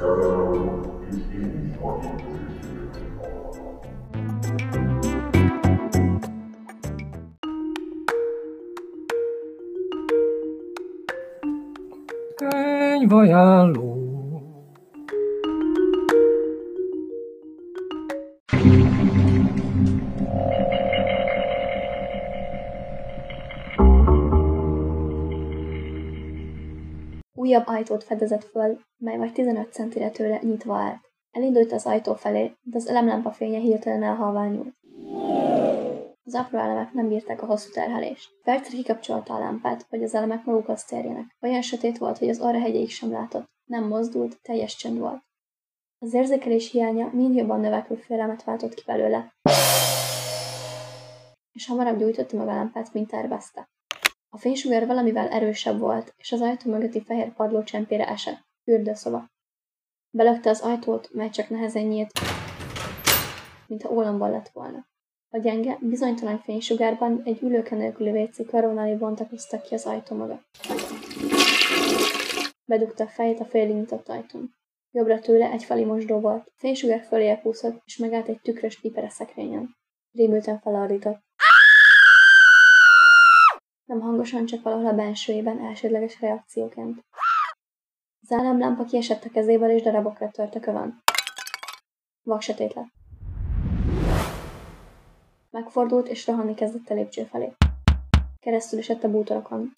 Kaj vajaló Újabb ajtót fedezett föl, mely vagy 15 centire tőle nyitva állt. Elindult az ajtó felé, de az elemlámpa fénye hirtelen elhalványult. Az apró elemek nem bírták a hosszú terhelést. Percre kikapcsolta a lámpát, hogy az elemek magukhoz térjenek. Olyan sötét volt, hogy az orra hegyéig sem látott. Nem mozdult, teljes csend volt. Az érzékelés hiánya mind jobban növekvő félelmet váltott ki belőle. És hamarabb gyújtotta meg a lámpát, mint tervezte. A fénysugár valamivel erősebb volt, és az ajtó mögötti fehér padló csempére esett. Fürdőszoba. Belökte az ajtót, mely csak nehezen nyílt, mintha ólomban lett volna. A gyenge, bizonytalan fénysugárban egy ülőke nélküli vécé karonái bontakoztak ki az ajtó maga. Bedugta a fejét a félig nyitott ajtón. Jobbra tőle egy fali mosdó volt. Fénysugár fölé kúszott, és megállt egy tükrös piperes szekrényen. Rémülten felordított. Nem hangosan, csak valahol a bensőjében elsődleges reakcióként. Az államlámpa kiesett a kezéből, és darabokra tört a kövön. Vaksötét lett. Megfordult, és rohanni kezdett a lépcső felé. Keresztül esett a bútorokon.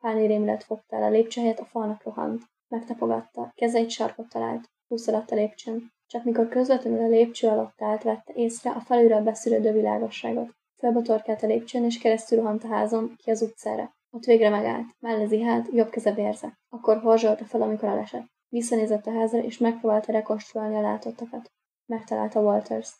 Páni rémület fogta el a lépcső helyett a falnak rohant. Megtapogatta, keze egy sarkot talált, húszaladt a lépcsőn. Csak mikor közvetlenül a lépcső alatt állt, vette észre a felülről beszűrődő világosságot. Felbotorkált a lépcsőn, és keresztül rohant a házon, ki az utcára. Ott végre megállt, mellezi hát, jobb keze vérze. Akkor horzsolta fel, amikor elesett. Visszanézett a házra, és megpróbálta rekonstruálni a látottakat. Megtalálta Walters.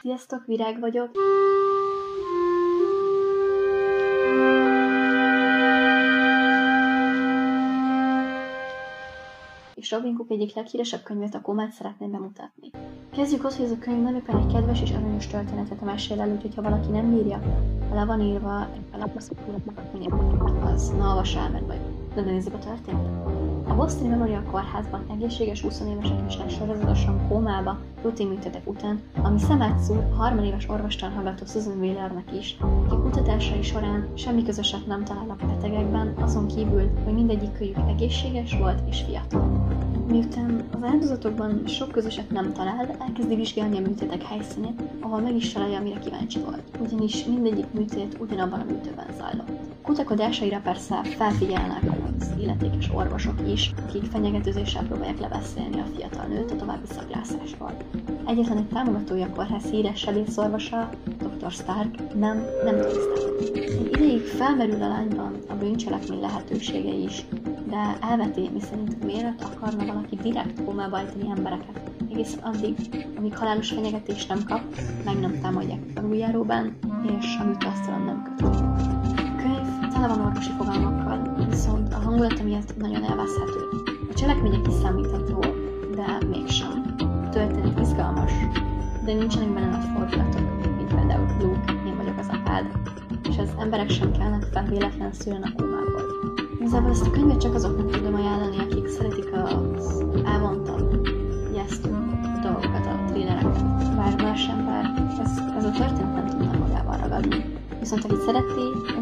Sziasztok, Virág vagyok. És Robin Cook egyik leghíresebb könyvét, a Komát szeretném bemutatni. Kezdjük ott, hogy ez a könyv nem éppen egy kedves és aranyos történetet mesél el, úgyhogy ha valaki nem bírja, le van írva, a az na, olvas el, mert vagy. De nézzük a történetet. A Bostoni Memorial Kórházban egészséges 20 évesek esnek sorozatosan kómába rutinműtétek után, ami szemet szúr a harmadéves orvostan hallgató Susan Wheelernek is, aki kutatásai során semmi közöset nem talál a betegekben, azon kívül, hogy mindegyik kölyük egészséges volt és fiatal. Miután az áldozatokban sok közöset nem talál, elkezdi vizsgálni a műtétek helyszínét, ahol meg is találja, amire kíváncsi volt, ugyanis mindegyik műtét ugyanabban a műtőben zajlott. Kutakodásaira persze felfigyelnek az illetékes orvosok is, akik fenyegetőzéssel próbálják lebeszélni a fiatal nőt a további szaglászásról. Egyetlen egy támogatója a kórház híres sebészorvosa, dr. Stark nem, nem tisztelt. Egy ideig felmerül a lányban a bűncselekmény lehetősége is, de elveti, miszerint miért akarna valaki direkt kómába ejteni embereket. Egészen addig, amíg halálos fenyegetést nem kap, meg nem támadják aluljáróban, és a műtasztalon nem kötött. A könyv tele van orvosi fogalmakkal, viszont a hangulata miatt nagyon elveszhető. A cselekmények kiszámítható, de mégsem. A történet izgalmas, de nincsenek benne nagy fordulatok, mint például Luke, én vagyok az apád, és az emberek sem kellnek fel véletlen szülön a kómából. Igazából ezt a könyvet csak azoknak tudom ajánlani, akik szeretik az elvontabb, ijesztő dolgokat, a thrillereket. Bár más ember, ez, ez a történet nem tudna magával ragadni. Viszont aki szereti